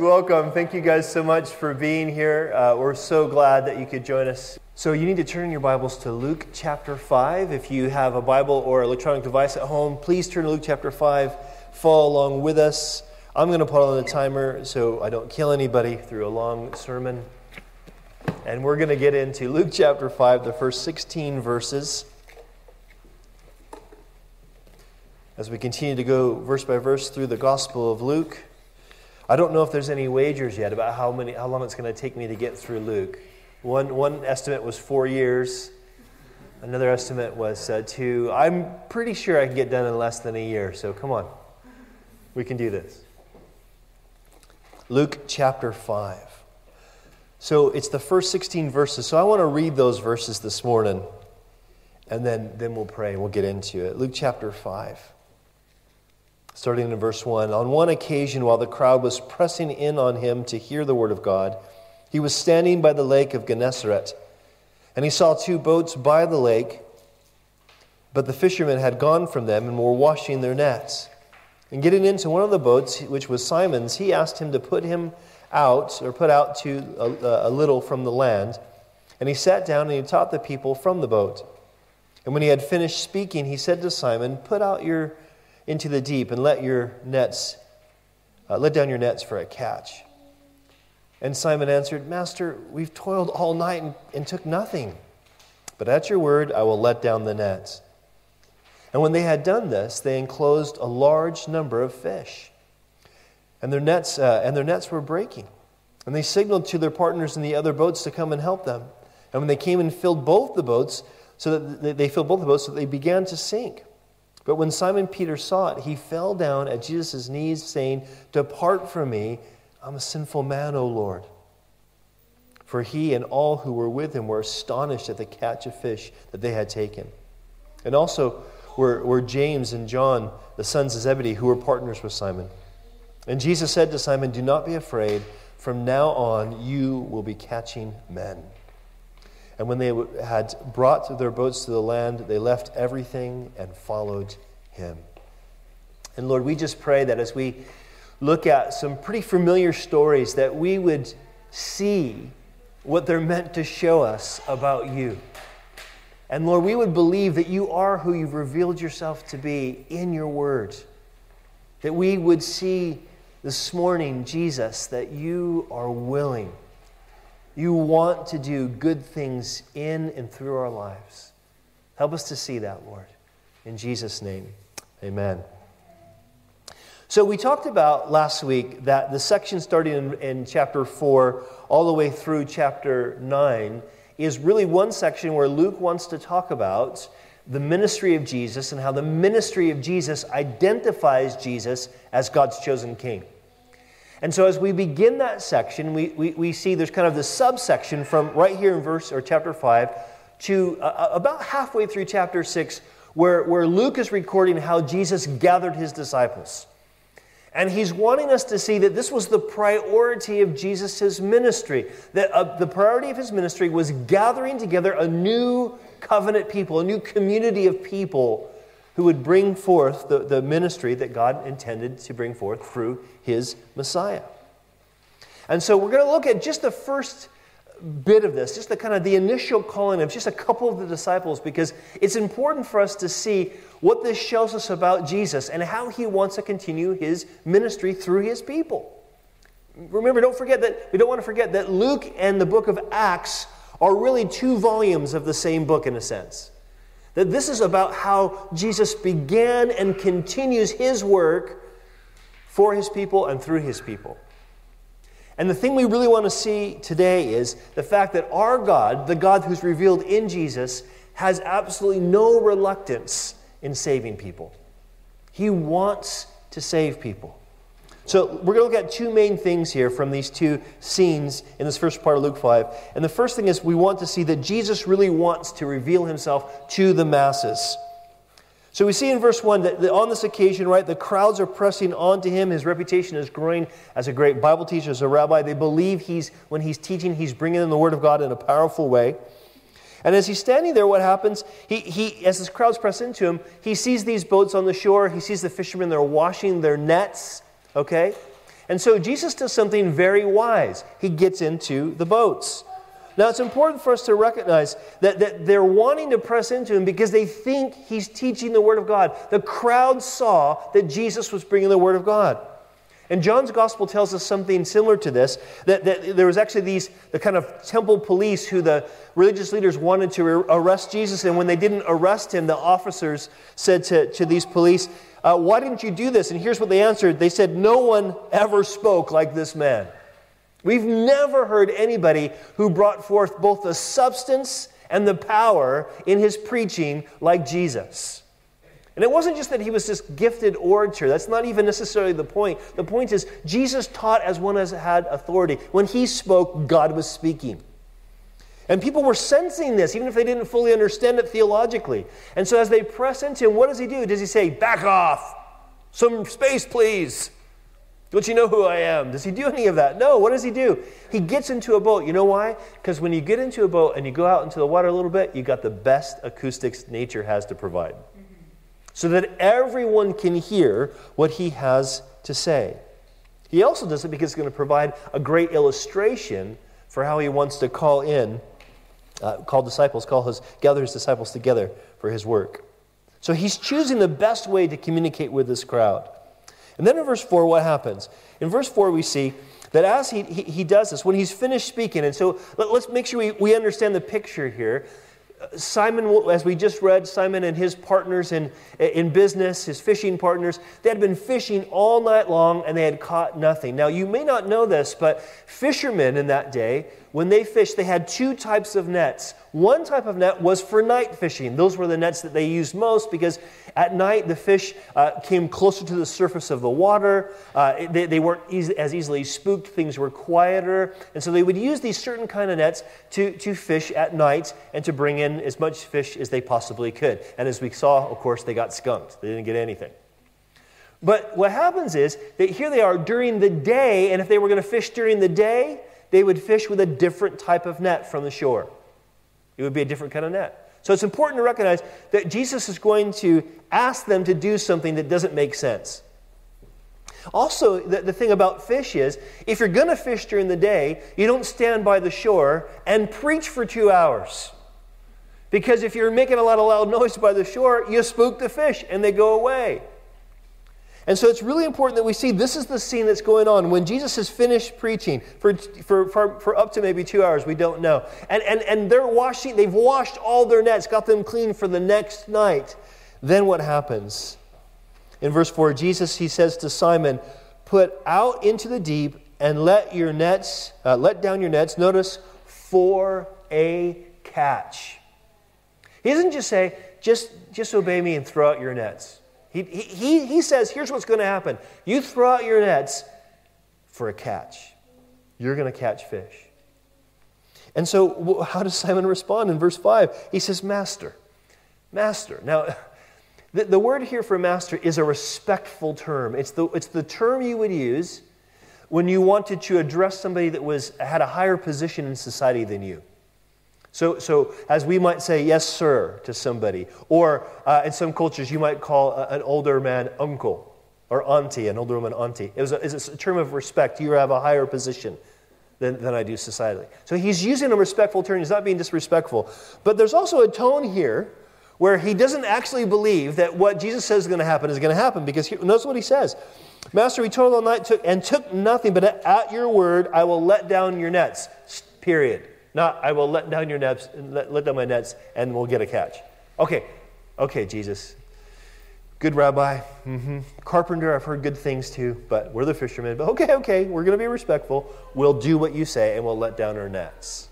Welcome. Thank you guys so much for being here. Uh, we're so glad that you could join us. So, you need to turn your Bibles to Luke chapter 5. If you have a Bible or electronic device at home, please turn to Luke chapter 5. Follow along with us. I'm going to put on the timer so I don't kill anybody through a long sermon. And we're going to get into Luke chapter 5, the first 16 verses. As we continue to go verse by verse through the Gospel of Luke. I don't know if there's any wagers yet about how, many, how long it's going to take me to get through Luke. One, one estimate was four years, another estimate was uh, two. I'm pretty sure I can get done in less than a year, so come on. We can do this. Luke chapter 5. So it's the first 16 verses. So I want to read those verses this morning, and then, then we'll pray and we'll get into it. Luke chapter 5 starting in verse 1. On one occasion, while the crowd was pressing in on him to hear the word of God, he was standing by the lake of Gennesaret, and he saw two boats by the lake, but the fishermen had gone from them and were washing their nets. And getting into one of the boats, which was Simon's, he asked him to put him out, or put out to a, a little from the land. And he sat down and he taught the people from the boat. And when he had finished speaking, he said to Simon, Put out your into the deep and let your nets, uh, let down your nets for a catch. And Simon answered, Master, we've toiled all night and, and took nothing. But at your word, I will let down the nets. And when they had done this, they enclosed a large number of fish. And their nets, uh, and their nets were breaking. And they signaled to their partners in the other boats to come and help them. And when they came and filled both the boats, so that they filled both the boats, so they began to sink. But when Simon Peter saw it, he fell down at Jesus' knees, saying, Depart from me, I'm a sinful man, O Lord. For he and all who were with him were astonished at the catch of fish that they had taken. And also were, were James and John, the sons of Zebedee, who were partners with Simon. And Jesus said to Simon, Do not be afraid. From now on, you will be catching men. And when they had brought their boats to the land, they left everything and followed him. And Lord, we just pray that as we look at some pretty familiar stories, that we would see what they're meant to show us about you. And Lord, we would believe that you are who you've revealed yourself to be in your word. That we would see this morning, Jesus, that you are willing you want to do good things in and through our lives. Help us to see that, Lord. In Jesus' name, amen. So, we talked about last week that the section starting in, in, chapter 4 all the way through chapter 9 is really one section where Luke wants to talk about the ministry of Jesus and how the ministry of Jesus identifies Jesus as God's chosen king. And so as we begin that section, we, we, we see there's kind of this subsection from right here in verse or chapter 5 to uh, uh, about halfway through chapter 6, where, where Luke is recording how Jesus gathered his disciples. And he's wanting us to see that this was the priority of Jesus' ministry. That uh, the priority of his ministry was gathering together a new covenant people, a new community of people who would bring forth the, the ministry that God intended to bring forth through his Messiah. And so we're going to look at just the first bit of this, just the kind of the initial calling of just a couple of the disciples, because it's important for us to see what this shows us about Jesus and how he wants to continue his ministry through his people. Remember, don't forget that we don't want to forget that Luke and the book of Acts are really two volumes of the same book in a sense. That this is about how Jesus began and continues his work for his people and through his people. And the thing we really want to see today is the fact that our God, the God who's revealed in Jesus, has absolutely no reluctance in saving people. He wants to save people. So we're going to look at two main things here from these two scenes in this first part of Luke 5. And the first thing is we want to see that Jesus really wants to reveal himself to the masses. So we see in verse 1 that on this occasion, right, the crowds are pressing on to him. His reputation is growing as a great Bible teacher, as a rabbi. They believe he's, when he's teaching, he's bringing in the Word of God in a powerful way. And as he's standing there, what happens? He, he, as his crowds press into him, he sees these boats on the shore. He sees the fishermen, they're washing their nets okay? And so Jesus does something very wise. He gets into the boats. Now, it's important for us to recognize that, that they're wanting to press into him because they think he's teaching the Word of God. The crowd saw that Jesus was bringing the Word of God. And John's gospel tells us something similar to this that, that there was actually these, the kind of temple police who the religious leaders wanted to arrest Jesus. And when they didn't arrest him, the officers said to, to these police, uh, Why didn't you do this? And here's what they answered they said, No one ever spoke like this man. We've never heard anybody who brought forth both the substance and the power in his preaching like Jesus. And it wasn't just that he was this gifted orator. That's not even necessarily the point. The point is, Jesus taught as one has had authority. When he spoke, God was speaking. And people were sensing this, even if they didn't fully understand it theologically. And so as they press into him, what does he do? Does he say, Back off? Some space, please. Don't you know who I am? Does he do any of that? No. What does he do? He gets into a boat. You know why? Because when you get into a boat and you go out into the water a little bit, you got the best acoustics nature has to provide so that everyone can hear what he has to say. He also does it because it's going to provide a great illustration for how he wants to call in, uh, call disciples, call his, gather his disciples together for his work. So he's choosing the best way to communicate with this crowd. And then in verse 4, what happens? In verse 4, we see that as he, he, he does this, when he's finished speaking, and so let, us make sure we, we understand the picture here. Simon, as we just read, Simon and his partners in, in business, his fishing partners, they had been fishing all night long and they had caught nothing. Now, you may not know this, but fishermen in that day when they fished, they had two types of nets. One type of net was for night fishing. Those were the nets that they used most because at night the fish uh, came closer to the surface of the water. Uh, they, they, weren't easy, as easily spooked. Things were quieter. And so they would use these certain kind of nets to, to fish at night and to bring in as much fish as they possibly could. And as we saw, of course, they got skunked. They didn't get anything. But what happens is that here they are during the day, and if they were going to fish during the day, they would fish with a different type of net from the shore. It would be a different kind of net. So it's important to recognize that Jesus is going to ask them to do something that doesn't make sense. Also, the, the thing about fish is if you're going to fish during the day, you don't stand by the shore and preach for two hours. Because if you're making a lot of loud noise by the shore, you spook the fish and they go away. And so it's really important that we see this is the scene that's going on when Jesus has finished preaching for, for, for, for, up to maybe two hours, we don't know. And, and, and they're washing, they've washed all their nets, got them clean for the next night. Then what happens? In verse 4, Jesus, he says to Simon, Put out into the deep and let your nets, uh, let down your nets, notice, for a catch. He doesn't just say, just, just obey me and throw out your nets. He, he, he says, here's what's going to happen. You throw out your nets for a catch. You're going to catch fish. And so, how does Simon respond in verse 5? He says, Master. Master. Now, the, the word here for master is a respectful term. It's the, it's the term you would use when you wanted to address somebody that was, had a higher position in society than you. So, so as we might say, yes, sir, to somebody, or uh, in some cultures, you might call a, an older man uncle or auntie, an older woman auntie. It was a, it's a term of respect. You have a higher position than, than I do societally. So he's using a respectful term. He's not being disrespectful. But there's also a tone here where he doesn't actually believe that what Jesus says is going to happen is going to happen because he, notice what he says. Master, we toiled all night took, and took nothing, but at your word I will let down your nets. Period. Not, I will let down your nets, let, let down my nets, and we'll get a catch. Okay, okay, Jesus. Good rabbi. Mm-hmm. Carpenter, I've heard good things too, but we're the fishermen. But okay, okay, we're going to be respectful. We'll do what you say, and we'll let down our nets.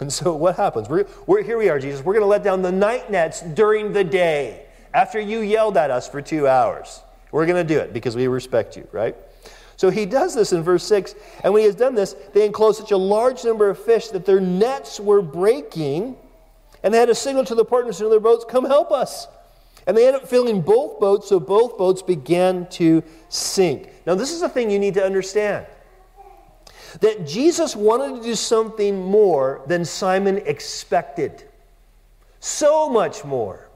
And so what happens? We're, we're here we are, Jesus. We're going to let down the night nets during the day after you yelled at us for two hours. We're going to do it because we respect you, right? So he does this in verse 6. And when he has done this, they enclosed such a large number of fish that their nets were breaking. And they had to signal to the partners in their boats, Come help us. And they ended up filling both boats, so both boats began to sink. Now, this is a thing you need to understand that Jesus wanted to do something more than Simon expected. So much more.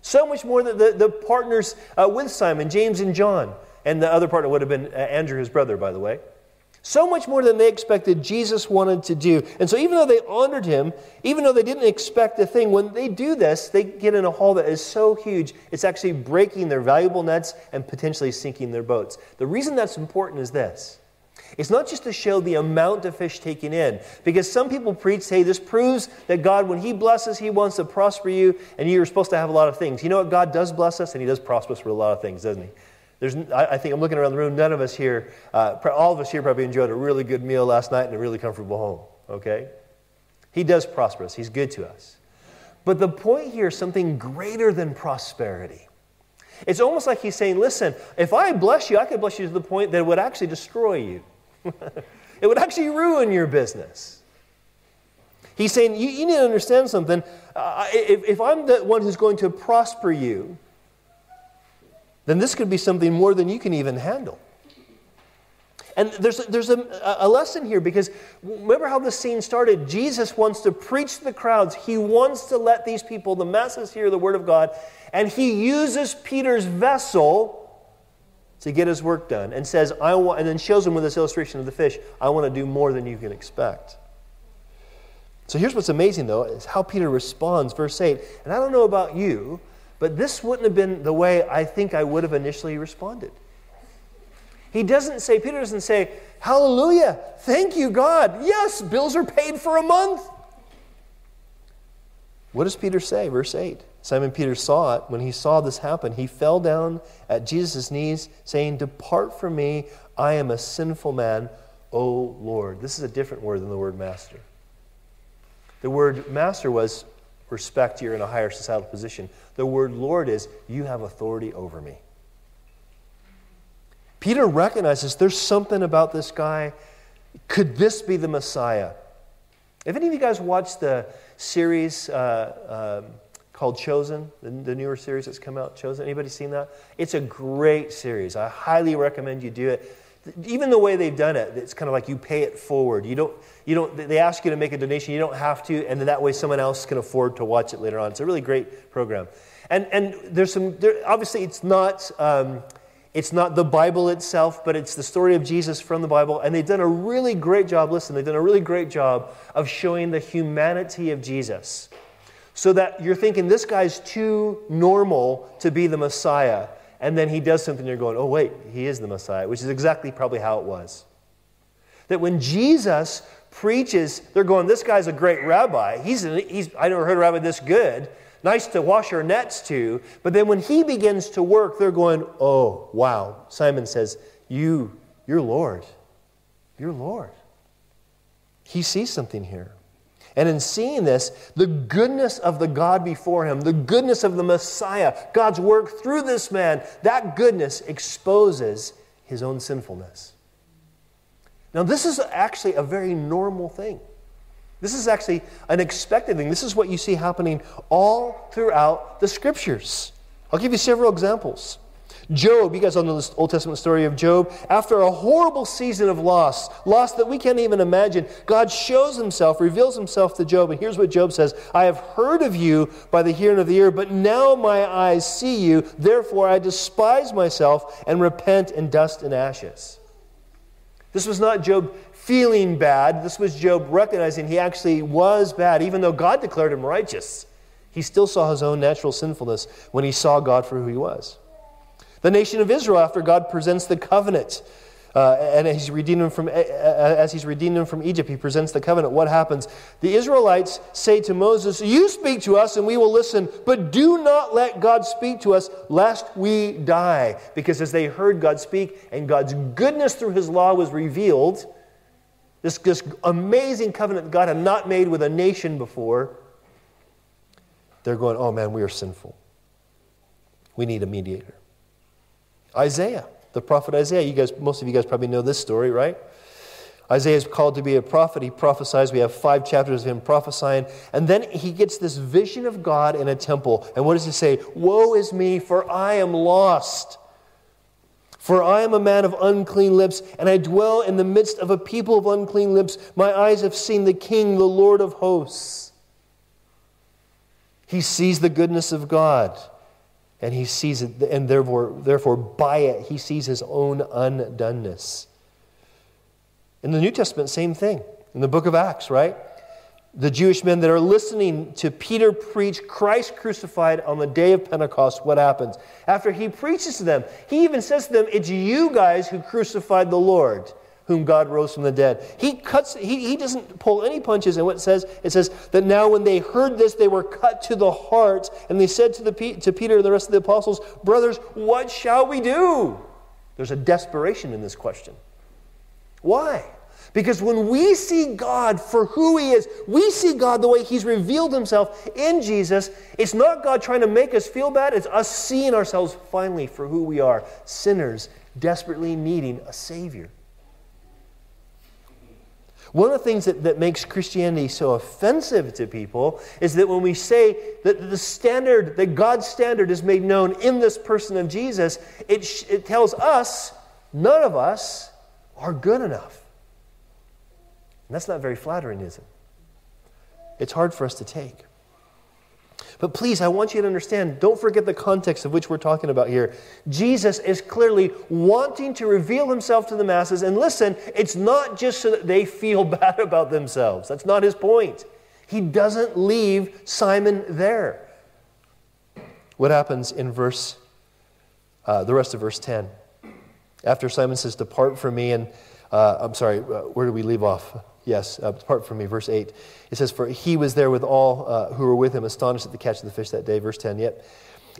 So much more that the, the partners uh, with Simon, James and John, And the other partner would have been uh, Andrew, his brother, by the way. So much more than they expected Jesus wanted to do. And so, even though they honored him, even though they didn't expect a thing, when they do this, they get in a hole that is so huge, it's actually breaking their valuable nets and potentially sinking their boats. The reason that's important is this it's not just to show the amount of fish taken in, because some people preach, hey, this proves that God, when He blesses, He wants to prosper you, and you're supposed to have a lot of things. You know what? God does bless us, and He does prosper us with a lot of things, doesn't He? There's, I think I'm looking around the room, none of us here, uh, all of us here probably enjoyed a really good meal last night and a really comfortable home, okay? He does prosper us, He's good to us. But the point here is something greater than prosperity. It's almost like He's saying, listen, if I bless you, I could bless you to the point that it would actually destroy you, it would actually ruin your business. He's saying, you, you need to understand something. Uh, if, if I'm the one who's going to prosper you, then this could be something more than you can even handle. And there's, there's a, a, lesson here because remember how the scene started? Jesus wants to preach to the crowds. He wants to let these people, the masses, hear the word of God. And he uses Peter's vessel to get his work done and says, I want, and then shows them with this illustration of the fish, I want to do more than you can expect. So here's what's amazing, though, is how Peter responds. Verse 8. And I don't know about you, but this wouldn't have been the way I think I would have initially responded. He doesn't say, Peter doesn't say, Hallelujah, thank you, God. Yes, bills are paid for a month. What does Peter say? Verse 8. Simon Peter saw it. When he saw this happen, he fell down at Jesus' knees, saying, Depart from me, I am a sinful man, O Lord. This is a different word than the word master. The word master was respect, you're in a higher societal position. The word Lord is, you have authority over me. Peter recognizes there's something about this guy. Could this be the Messiah? Have any of you guys watched the series uh, um, called Chosen, the, the, newer series that's come out, Chosen? Anybody seen that? It's a great series. I highly recommend you do it even the way they've done it, it's kind of like you pay it forward. You don't, you don't, they ask you to make a donation, you don't have to, and then that way someone else can afford to watch it later on. It's a really great program. And, and there's some, there, obviously, it's not, um, it's not the Bible itself, but it's the story of Jesus from the Bible. And they've done a really great job, listen, they've done a really great job of showing the humanity of Jesus. So that you're thinking this guy's too normal to be the Messiah and then he does something, you're going, oh, wait, he is the Messiah, which is exactly probably how it was. That when Jesus preaches, they're going, this guy's a great rabbi. He's, he's I never heard a rabbi this good. Nice to wash our nets to. But then when he begins to work, they're going, oh, wow. Simon says, you, you're Lord. You're Lord. He sees something here. And in seeing this, the goodness of the God before him, the goodness of the Messiah, God's work through this man, that goodness exposes his own sinfulness. Now, this is actually a very normal thing. This is actually an expected thing. This is what you see happening all throughout the scriptures. I'll give you several examples. Job, you guys all know the Old Testament story of Job. After a horrible season of loss, loss that we can't even imagine, God shows himself, reveals himself to Job. And here's what Job says I have heard of you by the hearing of the ear, but now my eyes see you. Therefore I despise myself and repent in dust and ashes. This was not Job feeling bad. This was Job recognizing he actually was bad, even though God declared him righteous. He still saw his own natural sinfulness when he saw God for who he was. The nation of Israel, after God presents the covenant, uh, and he's redeemed them from, as he's redeemed them from Egypt, he presents the covenant. What happens? The Israelites say to Moses, You speak to us and we will listen, but do not let God speak to us lest we die. Because as they heard God speak and God's goodness through his law was revealed, this, this amazing covenant God had not made with a nation before, they're going, Oh man, we are sinful. We need a mediator. Isaiah, the prophet Isaiah. You guys, most of you guys probably know this story, right? Isaiah is called to be a prophet. He prophesies. We have five chapters of him prophesying. And then he gets this vision of God in a temple. And what does he say? Woe is me, for I am lost. For I am a man of unclean lips, and I dwell in the midst of a people of unclean lips. My eyes have seen the King, the Lord of hosts. He sees the goodness of God. And he sees it, and therefore, therefore by it, he sees his own undoneness. In the New Testament, same thing. In the book of Acts, right? The Jewish men that are listening to Peter preach Christ crucified on the day of Pentecost, what happens? After he preaches to them, he even says to them, It's you guys who crucified the Lord whom God rose from the dead. He cuts, he, he doesn't pull any punches. And what it says, it says that now when they heard this, they were cut to the heart. And they said to, the, to Peter and the rest of the apostles, Brothers, what shall we do? There's a desperation in this question. Why? Because when we see God for who He is, we see God the way He's revealed Himself in Jesus. It's not God trying to make us feel bad, it's us seeing ourselves finally for who we are sinners, desperately needing a Savior. One of the things that, that makes Christianity so offensive to people is that when we say that the standard, that God's standard is made known in this person of Jesus, it, it tells us, none of us are good enough. And that's not very flattering, is it? It's hard for us to take. But please, I want you to understand, don't forget the context of which we're talking about here. Jesus is clearly wanting to reveal himself to the masses. And listen, it's not just so that they feel bad about themselves. That's not his point. He doesn't leave Simon there. What happens in verse, uh, the rest of verse 10? After Simon says, Depart from me, and uh, I'm sorry, uh, where do we leave off? Yes, uh, from me. Verse 8. It says, For he was there with all uh, who were with him, astonished at the catch of the fish that day. Verse 10. Yet.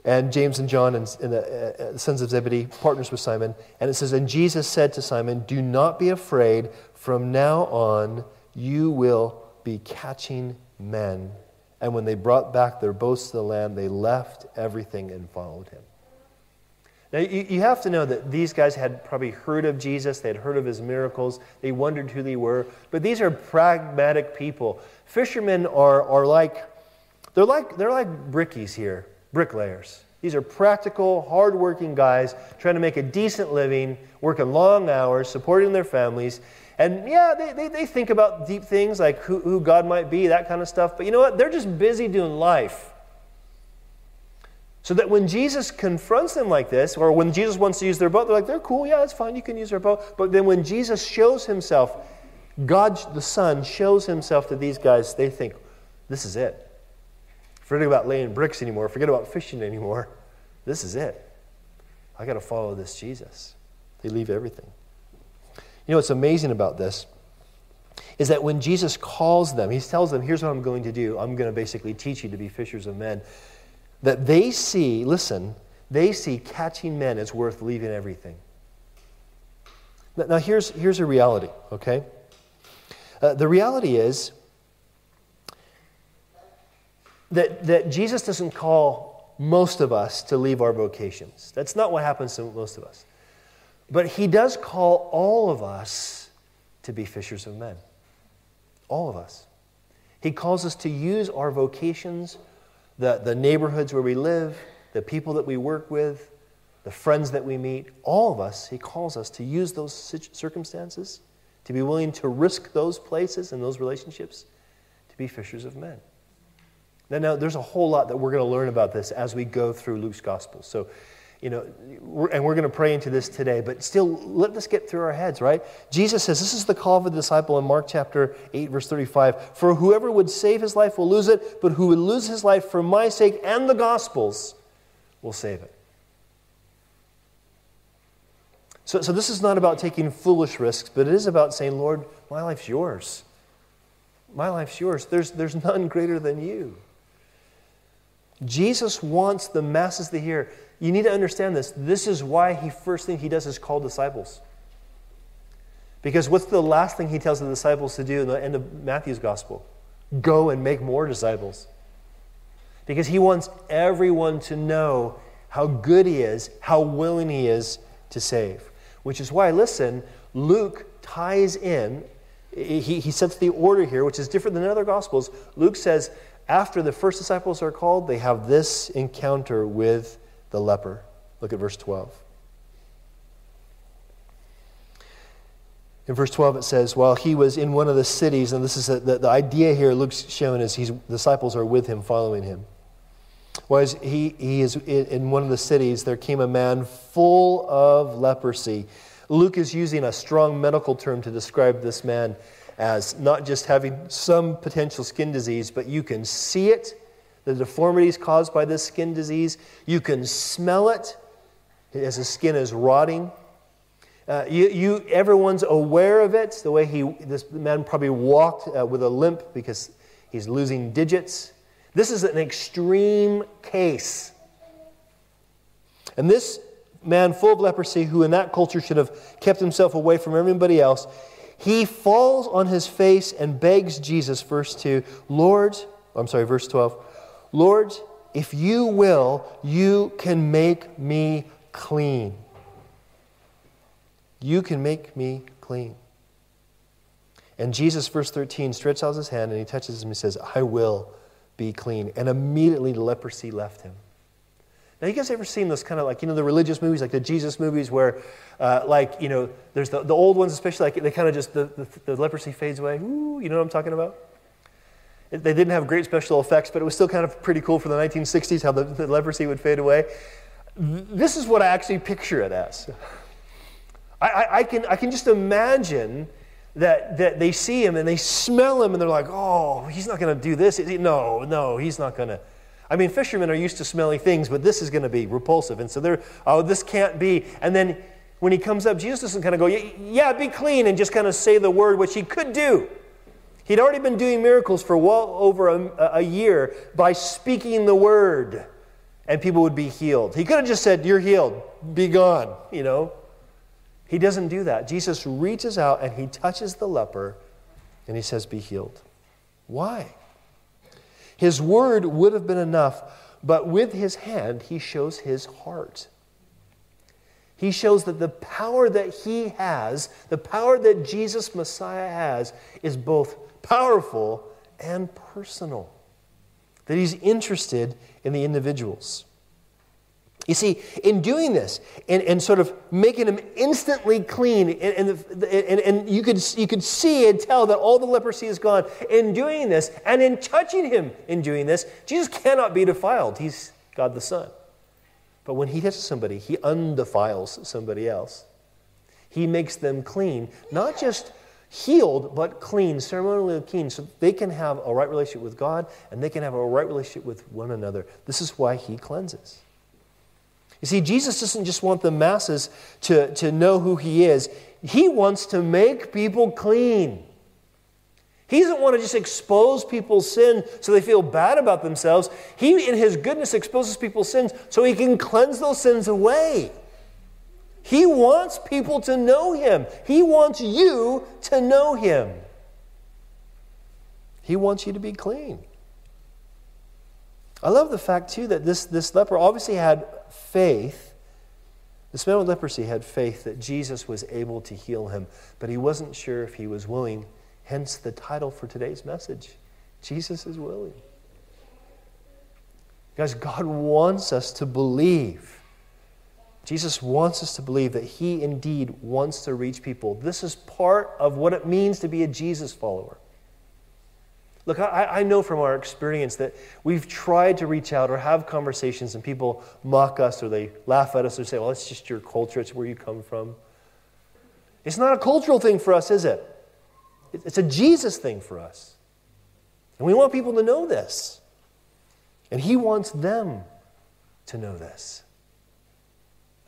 And James and John and, and the, uh, the sons of Zebedee, partners with Simon. And it says, And Jesus said to Simon, Do not be afraid. From now on, you will be catching men. And when they brought back their boats to the land, they left everything and followed him. Now, you, you have to know that these guys had probably heard of Jesus, they had heard of his miracles, they wondered who they were, but these are pragmatic people. Fishermen are, are like, they're like, they're like brickies here, bricklayers. These are practical, hardworking guys trying to make a decent living, working long hours, supporting their families. And yeah, they, they, they think about deep things like who, who God might be, that kind of stuff. But you know what? They're just busy doing life. So that when Jesus confronts them like this, or when Jesus wants to use their boat, they're like, they're cool, yeah, that's fine, you can use their boat. But then when Jesus shows himself, God the Son shows himself to these guys, they think, this is it. Forget about laying bricks anymore, forget about fishing anymore. This is it. I got to follow this Jesus. They leave everything. You know what's amazing about this is that when Jesus calls them, he tells them, here's what I'm going to do. I'm going to basically teach you to be fishers of men that they see, listen, they see catching men as worth leaving everything. Now, here's, here's a reality, okay? Uh, the reality is that, that Jesus doesn't call most of us to leave our vocations. That's not what happens to most of us. But he does call all of us to be fishers of men. All of us. He calls us to use our vocations the, the neighborhoods where we live, the people that we work with, the friends that we meet, all of us, He calls us to use those circumstances, to be willing to risk those places and those relationships, to be fishers of men. Now, now there's a whole lot that we're going to learn about this as we go through Luke's gospel. So you know, and we're going to pray into this today, but still let this get through our heads, right? Jesus says, This is the call of a disciple in Mark chapter 8, verse 35. For whoever would save his life will lose it, but who would lose his life for my sake and the gospel's will save it. So, so this is not about taking foolish risks, but it is about saying, Lord, my life's yours. My life's yours. There's, there's none greater than you. Jesus wants the masses to hear you need to understand this. This is why he first thing he does is call disciples. Because what's the last thing he tells the disciples to do in the end of Matthew's gospel? Go and make more disciples. Because he wants everyone to know how good he is, how willing he is to save. Which is why, listen, Luke ties in, he, he sets the order here, which is different than other gospels. Luke says, after the first disciples are called, they have this encounter with the leper. Look at verse 12. In verse 12, it says, While he was in one of the cities, and this is the, the idea here Luke's showing is his disciples are with him, following him. was he, he is in one of the cities, there came a man full of leprosy. Luke is using a strong medical term to describe this man as not just having some potential skin disease, but you can see it, the deformities caused by this skin disease. You can smell it as his skin is rotting. Uh, you, you, everyone's aware of it. The way he, this man probably walked uh, with a limp because he's losing digits. This is an extreme case. And this man, full of leprosy, who in that culture should have kept himself away from everybody else, he falls on his face and begs Jesus, verse 2, Lord, I'm sorry, verse 12, Lord, if you will, you can make me clean. You can make me clean. And Jesus, verse 13, stretches out his hand and he touches him and he says, I will be clean. And immediately the leprosy left him. Now, you guys ever seen those kind of like, you know, the religious movies, like the Jesus movies, where, uh, like, you know, there's the, the old ones, especially, like, they kind of just, the, the, the, leprosy fades away. Ooh, you know what I'm talking about? They didn't have great special effects, but it was still kind of pretty cool for the 1960s how the, the leprosy would fade away. This is what I actually picture it as. I, I, I can, I can just imagine that, that they see him and they smell him and they're like, oh, he's not going to do this. No, no, he's not going to. I mean, fishermen are used to smelling things, but this is going to be repulsive. And so they're, oh, this can't be. And then when he comes up, Jesus doesn't kind of go, yeah, be clean, and just kind of say the word, which he could do. He'd already been doing miracles for well over a, a year by speaking the word, and people would be healed. He could have just said, You're healed, be gone, you know. He doesn't do that. Jesus reaches out and he touches the leper and he says, Be healed. Why? His word would have been enough, but with his hand, he shows his heart. He shows that the power that he has, the power that Jesus Messiah has, is both powerful and personal. That he's interested in the individuals. You see, in doing this and, and sort of making him instantly clean, and, and, and, and, you, could, you could see and tell that all the leprosy is gone, in doing this and in touching him in doing this, Jesus cannot be defiled. He's God the Son. But when he touches somebody, he undefiles somebody else. He makes them clean, not just healed, but clean, ceremonially clean, so they can have a right relationship with God and they can have a right relationship with one another. This is why he cleanses. You see, Jesus doesn't just want the masses to, to know who he is, he wants to make people clean. He doesn't want to just expose people's sin so they feel bad about themselves. He, in his goodness, exposes people's sins so he can cleanse those sins away. He wants people to know him. He wants you to know him. He wants you to be clean. I love the fact, too, that this, this leper obviously had faith. This man with leprosy had faith that Jesus was able to heal him, but he wasn't sure if he was willing. Hence the title for today's message Jesus is willing. Guys, God wants us to believe. Jesus wants us to believe that He indeed wants to reach people. This is part of what it means to be a Jesus follower. Look, I, I, know from our experience that we've tried to reach out or have conversations, and people mock us or they laugh at us or say, Well, it's just your culture, it's where you come from. It's not a cultural thing for us, is it? It's a Jesus thing for us. And we want people to know this. And He wants them to know this.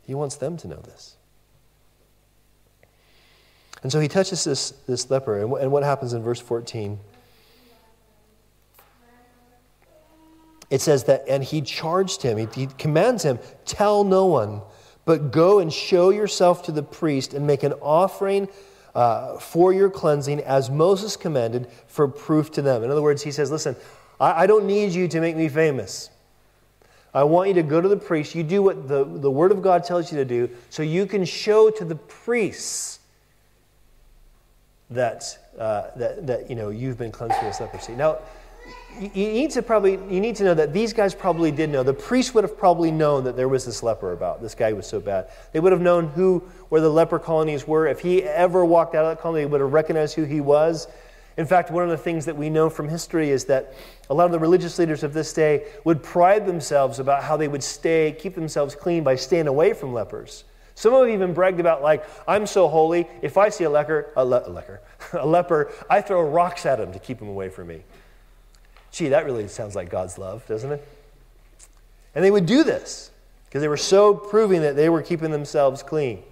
He wants them to know this. And so he touches this, this leper. And, and what happens in verse 14? it says that, and he charged him, he, he commands him, tell no one, but go and show yourself to the priest and make an offering uh, for your cleansing as Moses commanded for proof to them. In other words, he says, Listen, I, I don't need you to make me famous. I want you to go to the priest. You do what the, the Word of God tells you to do so you can show to the priests that, uh, that, that you know, you've been cleansed from this leprosy. Now, you need to probably you need to know that these guys probably did know. The priest would have probably known that there was this leper about. This guy was so bad. They would have known who where the leper colonies were. If he ever walked out of that colony they would have recognized who he was In fact, one of the things that we know from history is that a lot of the religious leaders of this day would pride themselves about how they would stay, keep themselves clean by staying away from lepers. Some of them even bragged about, like, I'm so holy, if I see a leper, a, le- a, leper, a leper, I throw rocks at him to keep him away from me. Gee, that really sounds like God's love, doesn't it? And they would do this because they were so proving that they were keeping themselves clean.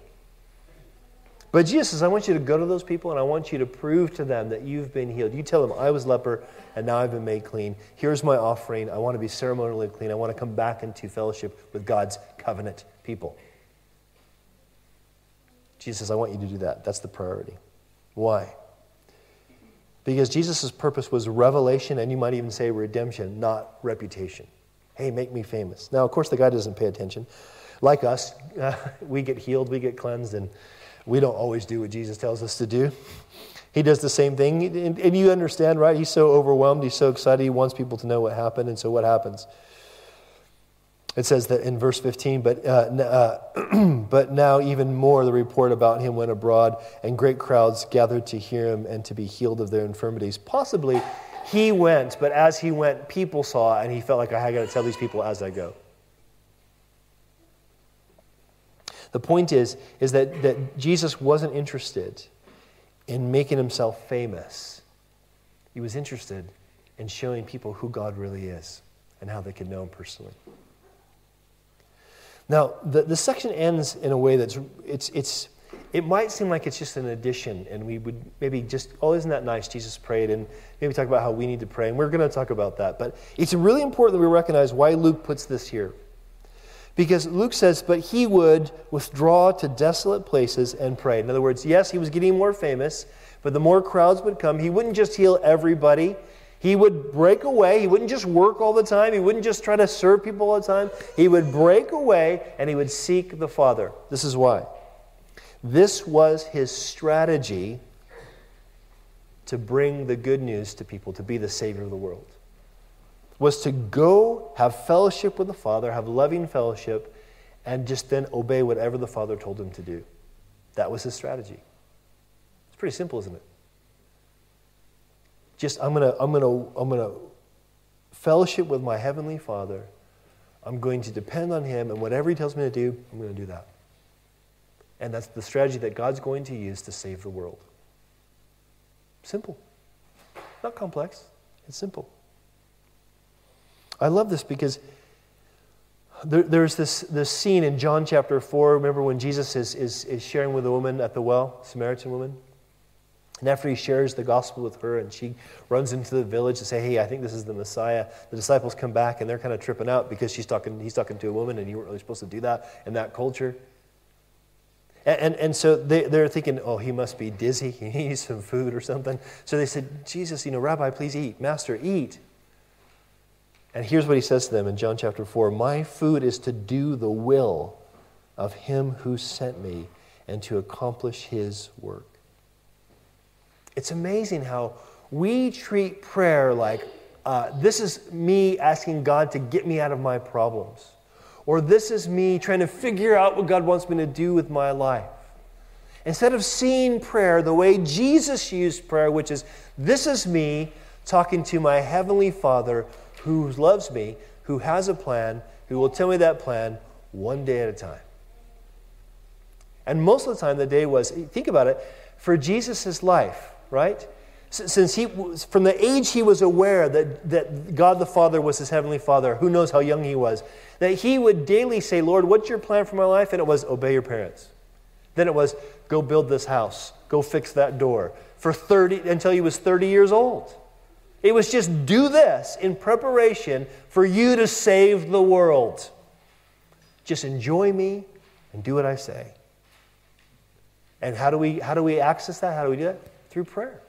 But Jesus says, I want you to go to those people and I want you to prove to them that you've been healed. You tell them, I was leper and now I've been made clean. Here's my offering. I want to be ceremonially clean. I want to come back into fellowship with God's covenant people. Jesus says, I want you to do that. That's the priority. Why? Because Jesus' purpose was revelation, and you might even say redemption, not reputation. Hey, make me famous. Now, of course, the guy doesn't pay attention. Like us, uh, we get healed, we get cleansed, and we don't always do what Jesus tells us to do. He does the same thing. And, and you understand, right? He's so overwhelmed. He's so excited. He wants people to know what happened. And so what happens? It says that in verse 15, but, uh, uh, but now even more the report about him went abroad, and great crowds gathered to hear him and to be healed of their infirmities. Possibly he went, but as he went, people saw, and he felt like I got to tell these people as I go. The point is, is that, that Jesus wasn't interested in making himself famous. He was interested in showing people who God really is and how they could know him personally. Now, the, the section ends in a way that's, it's, it's, it might seem like it's just an addition, and we would maybe just, oh, isn't that nice? Jesus prayed, and maybe talk about how we need to pray, and we're going to talk about that. But it's really important that we recognize why Luke puts this here. Because Luke says, but he would withdraw to desolate places and pray. In other words, yes, he was getting more famous, but the more crowds would come, he wouldn't just heal everybody. He would break away. He wouldn't just work all the time. He wouldn't just try to serve people all the time. He would break away and he would seek the Father. This is why. This was his strategy to bring the good news to people, to be the Savior of the world was to go have fellowship with the Father, have loving fellowship, and just then obey whatever the Father told him to do. That was his strategy. It's pretty simple, isn't it? Just I'm gonna I'm gonna I'm gonna fellowship with my heavenly Father. I'm going to depend on him, and whatever he tells me to do, I'm going to do that. And that's the strategy that God's going to use to save the world. Simple. Not complex. It's simple. I love this because there, there's this, this scene in John chapter 4. Remember when Jesus is, is, is sharing with a woman at the well, Samaritan woman? And after he shares the gospel with her and she runs into the village to say, Hey, I think this is the Messiah, the disciples come back and they're kind of tripping out because she's talking, he's talking to a woman and you weren't really supposed to do that in that culture. And, and, and so they, they're thinking, Oh, he must be dizzy. He needs some food or something. So they said, Jesus, you know, Rabbi, please eat. Master, eat. And here's what he says to them in John chapter 4 My food is to do the will of him who sent me and to accomplish his work. It's amazing how we treat prayer like uh, this is me asking God to get me out of my problems, or this is me trying to figure out what God wants me to do with my life. Instead of seeing prayer the way Jesus used prayer, which is this is me talking to my heavenly Father who loves me, who has a plan, who will tell me that plan one day at a time. And most of the time, the day was, think about it, for Jesus' life, right? Since he, was, from the age he was aware that, that God the Father was his heavenly Father, who knows how young he was, that he would daily say, Lord, what's your plan for my life? And it was, obey your parents. Then it was, go build this house, go fix that door. For 30, until he was 30 years old. It was just do this in preparation for you to save the world. Just enjoy me and do what I say. And how do we, how do we access that? How do we do that? Through prayer.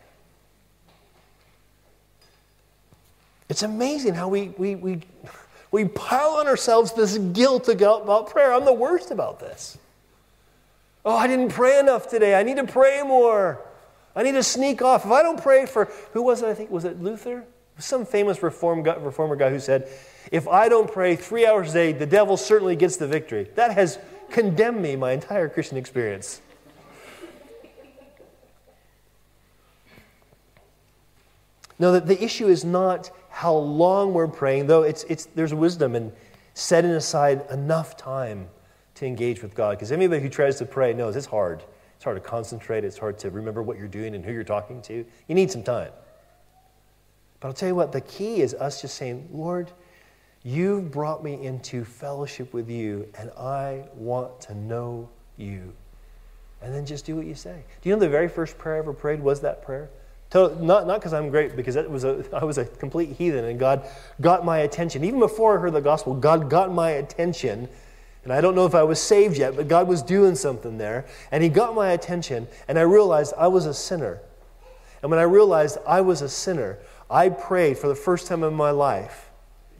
It's amazing how we, we, we, we pile on ourselves this guilt about prayer. I'm the worst about this. Oh, I didn't pray enough today. I need to pray more. I need to sneak off. If I don't pray for, who was it? I think, was it Luther? Some famous reform, reformer guy who said, if I don't pray three hours a day, the devil certainly gets the victory. That has condemned me my entire Christian experience. No, that the issue is not how long we're praying, though it's, it's, there's wisdom in setting aside enough time to engage with God. Because anybody who tries to pray knows it's hard. It's hard to concentrate, it's hard to remember what you're doing and who you're talking to. You need some time. But I'll tell you what, the key is us just saying, Lord, you've brought me into fellowship with you, and I want to know you. And then just do what you say. Do you know the very first prayer I ever prayed was that prayer? Not because I'm great, because it was a, I was a complete heathen, and God got my attention. Even before I heard the gospel, God got my attention. And I don't know if I was saved yet, but God was doing something there. And He got my attention, and I realized I was a sinner. And when I realized I was a sinner, I prayed for the first time in my life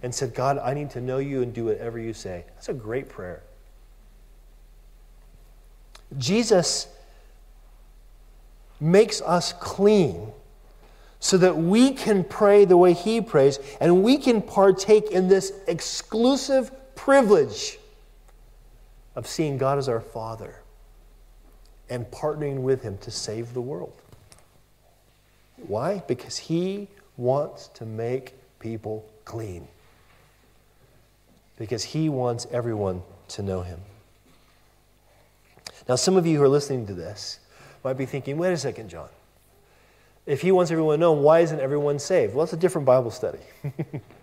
and said, God, I need to know you and do whatever you say. That's a great prayer. Jesus makes us clean so that we can pray the way he prays and we can partake in this exclusive privilege of seeing God as our Father and partnering with him to save the world. Why? Because he wants to make people clean. Because he wants everyone to know him. Now, some of you who are listening to this might be thinking, wait a second, John. If he wants everyone to know, why isn't everyone saved? Well, that's a different Bible study.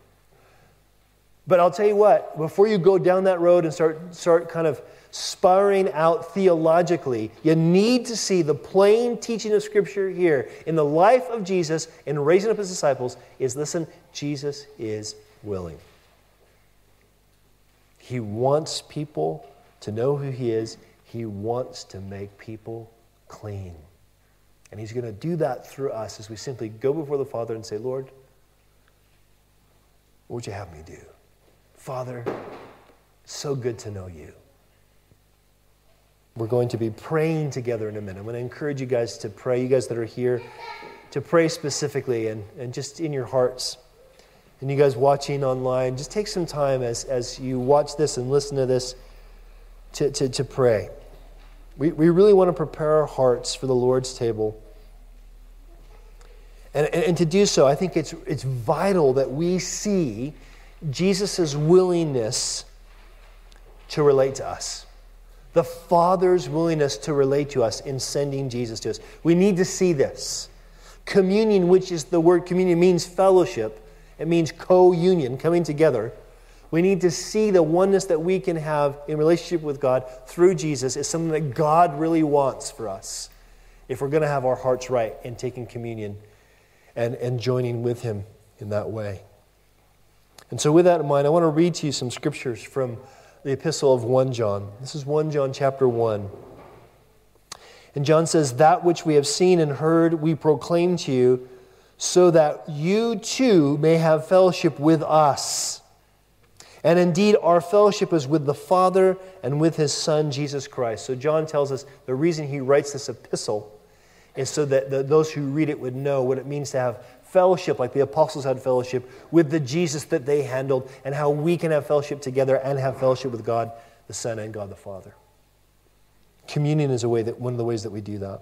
but I'll tell you what, before you go down that road and start, start kind of sparring out theologically, you need to see the plain teaching of Scripture here in the life of Jesus in raising up his disciples is listen, Jesus is willing. He wants people to know who he is. He wants to make people clean. And He's going to do that through us as we simply go before the Father and say, Lord, what would you have me do? Father, so good to know you. We're going to be praying together in a minute. I'm going to encourage you guys to pray, you guys that are here, to pray specifically and, and just in your hearts. And you guys watching online, just take some time as, as you watch this and listen to this to, to, to pray. We, we really want to prepare our hearts for the Lord's table. And, and, and to do so, I think it's, it's vital that we see Jesus' willingness to relate to us. The Father's willingness to relate to us in sending Jesus to us. We need to see this. Communion, which is the word communion, means fellowship. It means co union, coming together. We need to see the oneness that we can have in relationship with God through Jesus is something that God really wants for us if we're going to have our hearts right in taking communion and, and joining with Him in that way. And so, with that in mind, I want to read to you some scriptures from the epistle of 1 John. This is 1 John chapter 1. And John says, That which we have seen and heard, we proclaim to you, so that you too may have fellowship with us. And indeed, our fellowship is with the Father and with his Son, Jesus Christ. So, John tells us the reason he writes this epistle is so that the, those who read it would know what it means to have fellowship, like the apostles had fellowship, with the Jesus that they handled, and how we can have fellowship together and have fellowship with God the Son and God the Father. Communion is a way that, one of the ways that we do that.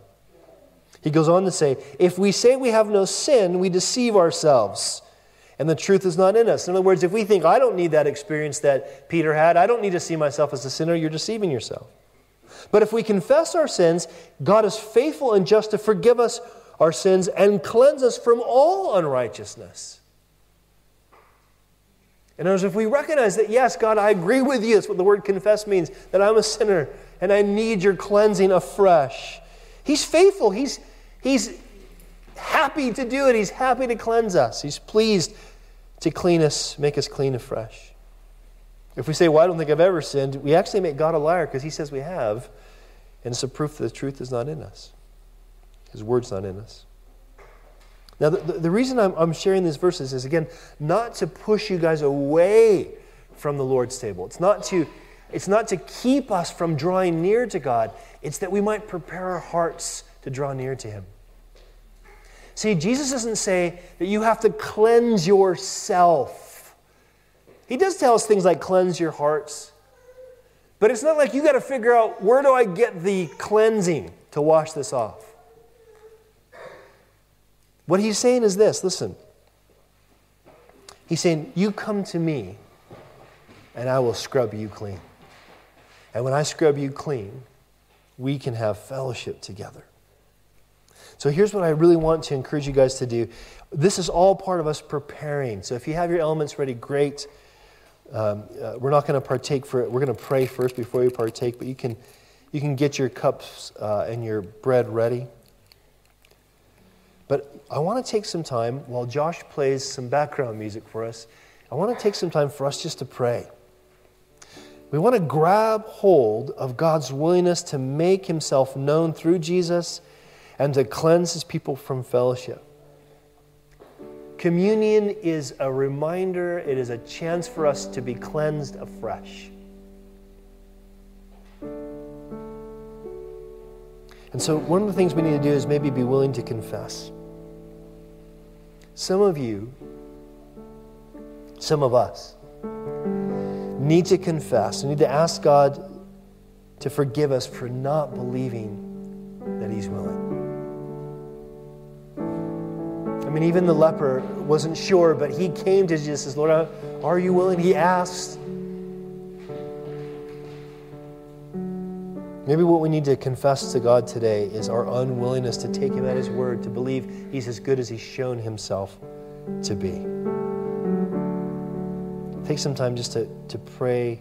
He goes on to say, If we say we have no sin, we deceive ourselves and the truth is not in us. In other words, if we think, I don't need that experience that Peter had, I don't need to see myself as a sinner, you're deceiving yourself. But if we confess our sins, God is faithful and just to forgive us our sins and cleanse us from all unrighteousness. In other words, if we recognize that, yes, God, I agree with you, that's what the word confess means, that I'm a sinner and I need your cleansing afresh. He's faithful. He's, he's happy to do it. He's happy to cleanse us. He's pleased to clean us, make us clean afresh. If we say, Well, I don't think I've ever sinned, we actually make God a liar because he says we have. And it's a proof that the truth is not in us. His word's not in us. Now, the, the, reason I'm, I'm sharing these verses is, again, not to push you guys away from the Lord's table. It's not to, it's not to keep us from drawing near to God. It's that we might prepare our hearts to draw near to Him. See, Jesus doesn't say that you have to cleanse yourself. He does tell us things like cleanse your hearts. But it's not like you got to figure out where do I get the cleansing to wash this off. What he's saying is this listen, He's saying, You come to me, and I will scrub you clean. And when I scrub you clean, we can have fellowship together. So here's what I really want to encourage you guys to do. This is all part of us preparing. So if you have your elements ready, great. Um, uh, we're not going to partake for it. We're going to pray first before we partake, but you can, you can get your cups uh, and your bread ready. But I want to take some time while Josh plays some background music for us. I want to take some time for us just to pray. We want to grab hold of God's willingness to make himself known through Jesus and to cleanse his people from fellowship. Communion is a reminder, it is a chance for us to be cleansed afresh. And so, one of the things we need to do is maybe be willing to confess. Some of you, some of us, need to confess, we need to ask God to forgive us for not believing that He's willing. I mean, even the leper wasn't sure, but he came to Jesus Lord, are you willing? He asked. Maybe what we need to confess to God today is our unwillingness to take Him at His word, to believe He's as good as He's shown Himself to be. Take some time just to, to pray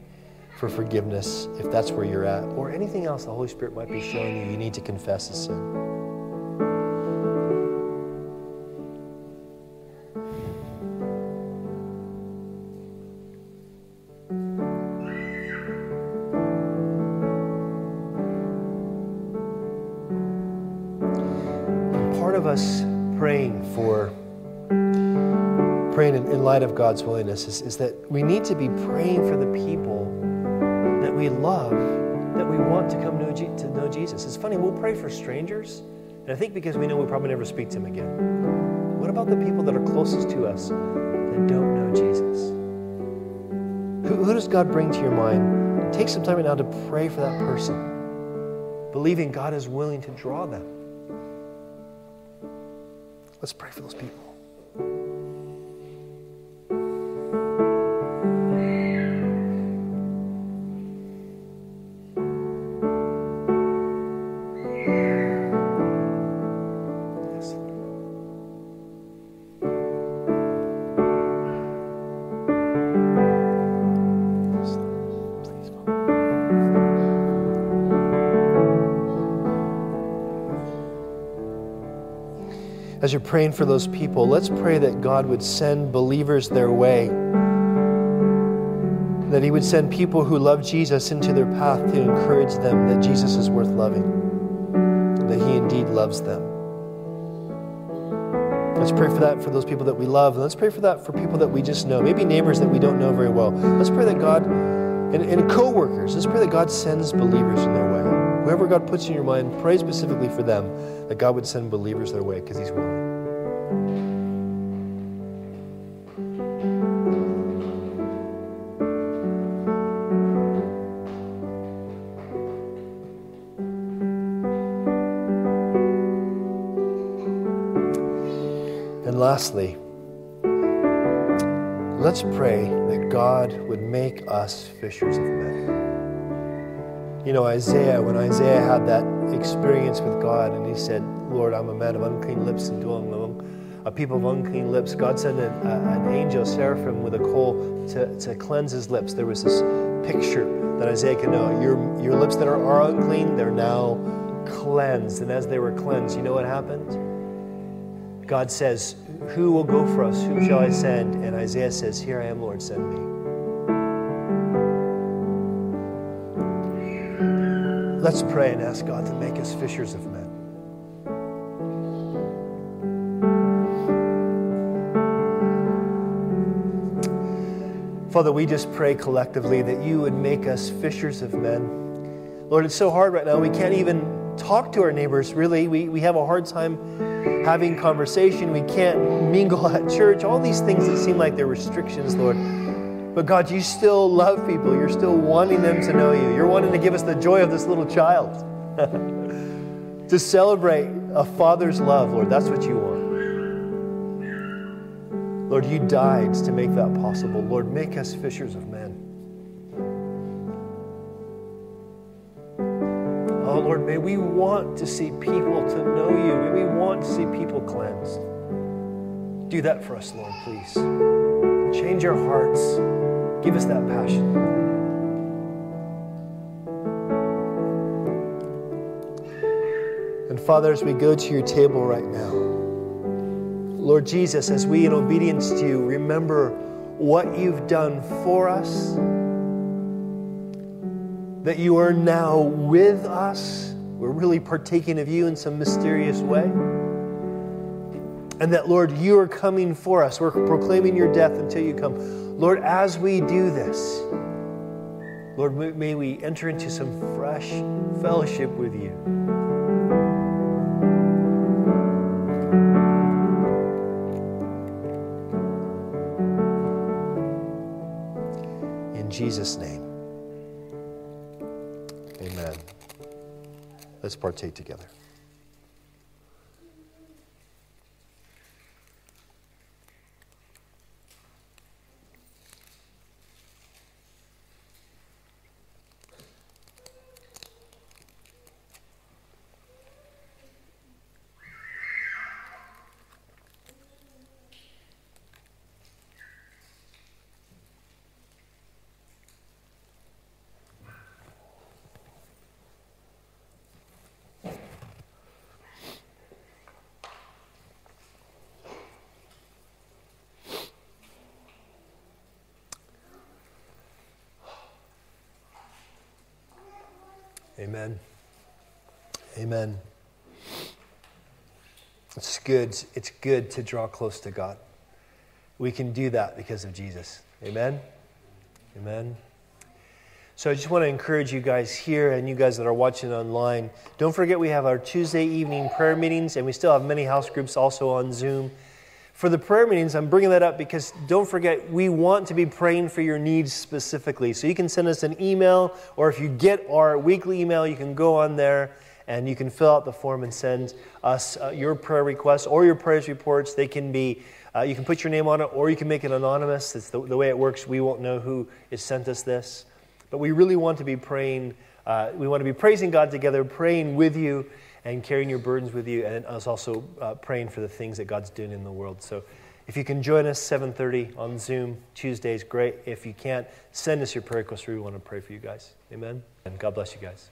for forgiveness if that's where you're at, or anything else the Holy Spirit might be showing you you need to confess as sin. Of God's willingness is, is that we need to be praying for the people that we love, that we want to come know, to know Jesus. It's funny, we'll pray for strangers, and I think because we know we'll probably never speak to them again. What about the people that are closest to us that don't know Jesus? Who, who does God bring to your mind? Take some time right now to pray for that person, believing God is willing to draw them. Let's pray for those people. As you're praying for those people, let's pray that God would send believers their way. That He would send people who love Jesus into their path to encourage them that Jesus is worth loving, that He indeed loves them. Let's pray for that for those people that we love. Let's pray for that for people that we just know, maybe neighbors that we don't know very well. Let's pray that God, and, and co workers, let's pray that God sends believers in their way. Whoever God puts in your mind, pray specifically for them that God would send believers their way because He's willing. Lastly, let's pray that God would make us fishers of men. You know, Isaiah, when Isaiah had that experience with God and he said, Lord, I'm a man of unclean lips and dwelling among a people of unclean lips, God sent an, an angel, seraphim, with a coal to, to cleanse his lips. There was this picture that Isaiah could know. Your, your lips that are, are unclean, they're now cleansed. And as they were cleansed, you know what happened? God says, Who will go for us? Who shall I send? And Isaiah says, Here I am, Lord, send me. Let's pray and ask God to make us fishers of men. Father, we just pray collectively that you would make us fishers of men. Lord, it's so hard right now. We can't even talk to our neighbors, really. We, we have a hard time having conversation. We can't mingle at church. All these things that seem like they're restrictions, Lord. But God, you still love people. You're still wanting them to know you. You're wanting to give us the joy of this little child. to celebrate a father's love, Lord. That's what you want. Lord, you died to make that possible. Lord, make us fishers of men. May we want to see people to know you. May we want to see people cleansed. Do that for us, Lord, please. Change our hearts. Give us that passion. And Father, as we go to your table right now, Lord Jesus, as we, in obedience to you, remember what you've done for us, that you are now with us. We're really partaking of you in some mysterious way. And that, Lord, you are coming for us. We're proclaiming your death until you come. Lord, as we do this, Lord, may we enter into some fresh fellowship with you. In Jesus' name. Let's partake together. Amen. Amen. It's good. It's good to draw close to God. We can do that because of Jesus. Amen. Amen. So I just want to encourage you guys here and you guys that are watching online. Don't forget we have our Tuesday evening prayer meetings and we still have many house groups also on Zoom for the prayer meetings, I'm bringing that up because don't forget, we want to be praying for your needs specifically. So you can send us an email, or if you get our weekly email, you can go on there and you can fill out the form and send us uh, your prayer requests or your prayers reports. They can be, uh, you can put your name on it, or you can make it anonymous. It's the, the way it works. We won't know who has sent us this. But we really want to be praying, uh, we want to be praising God together, praying with you and carrying your burdens with you, and us also uh, praying for the things that God's doing in the world. So, if you can join us 7:30 on Zoom Tuesdays, great. If you can't, send us your prayer request. We want to pray for you guys. Amen. And God bless you guys.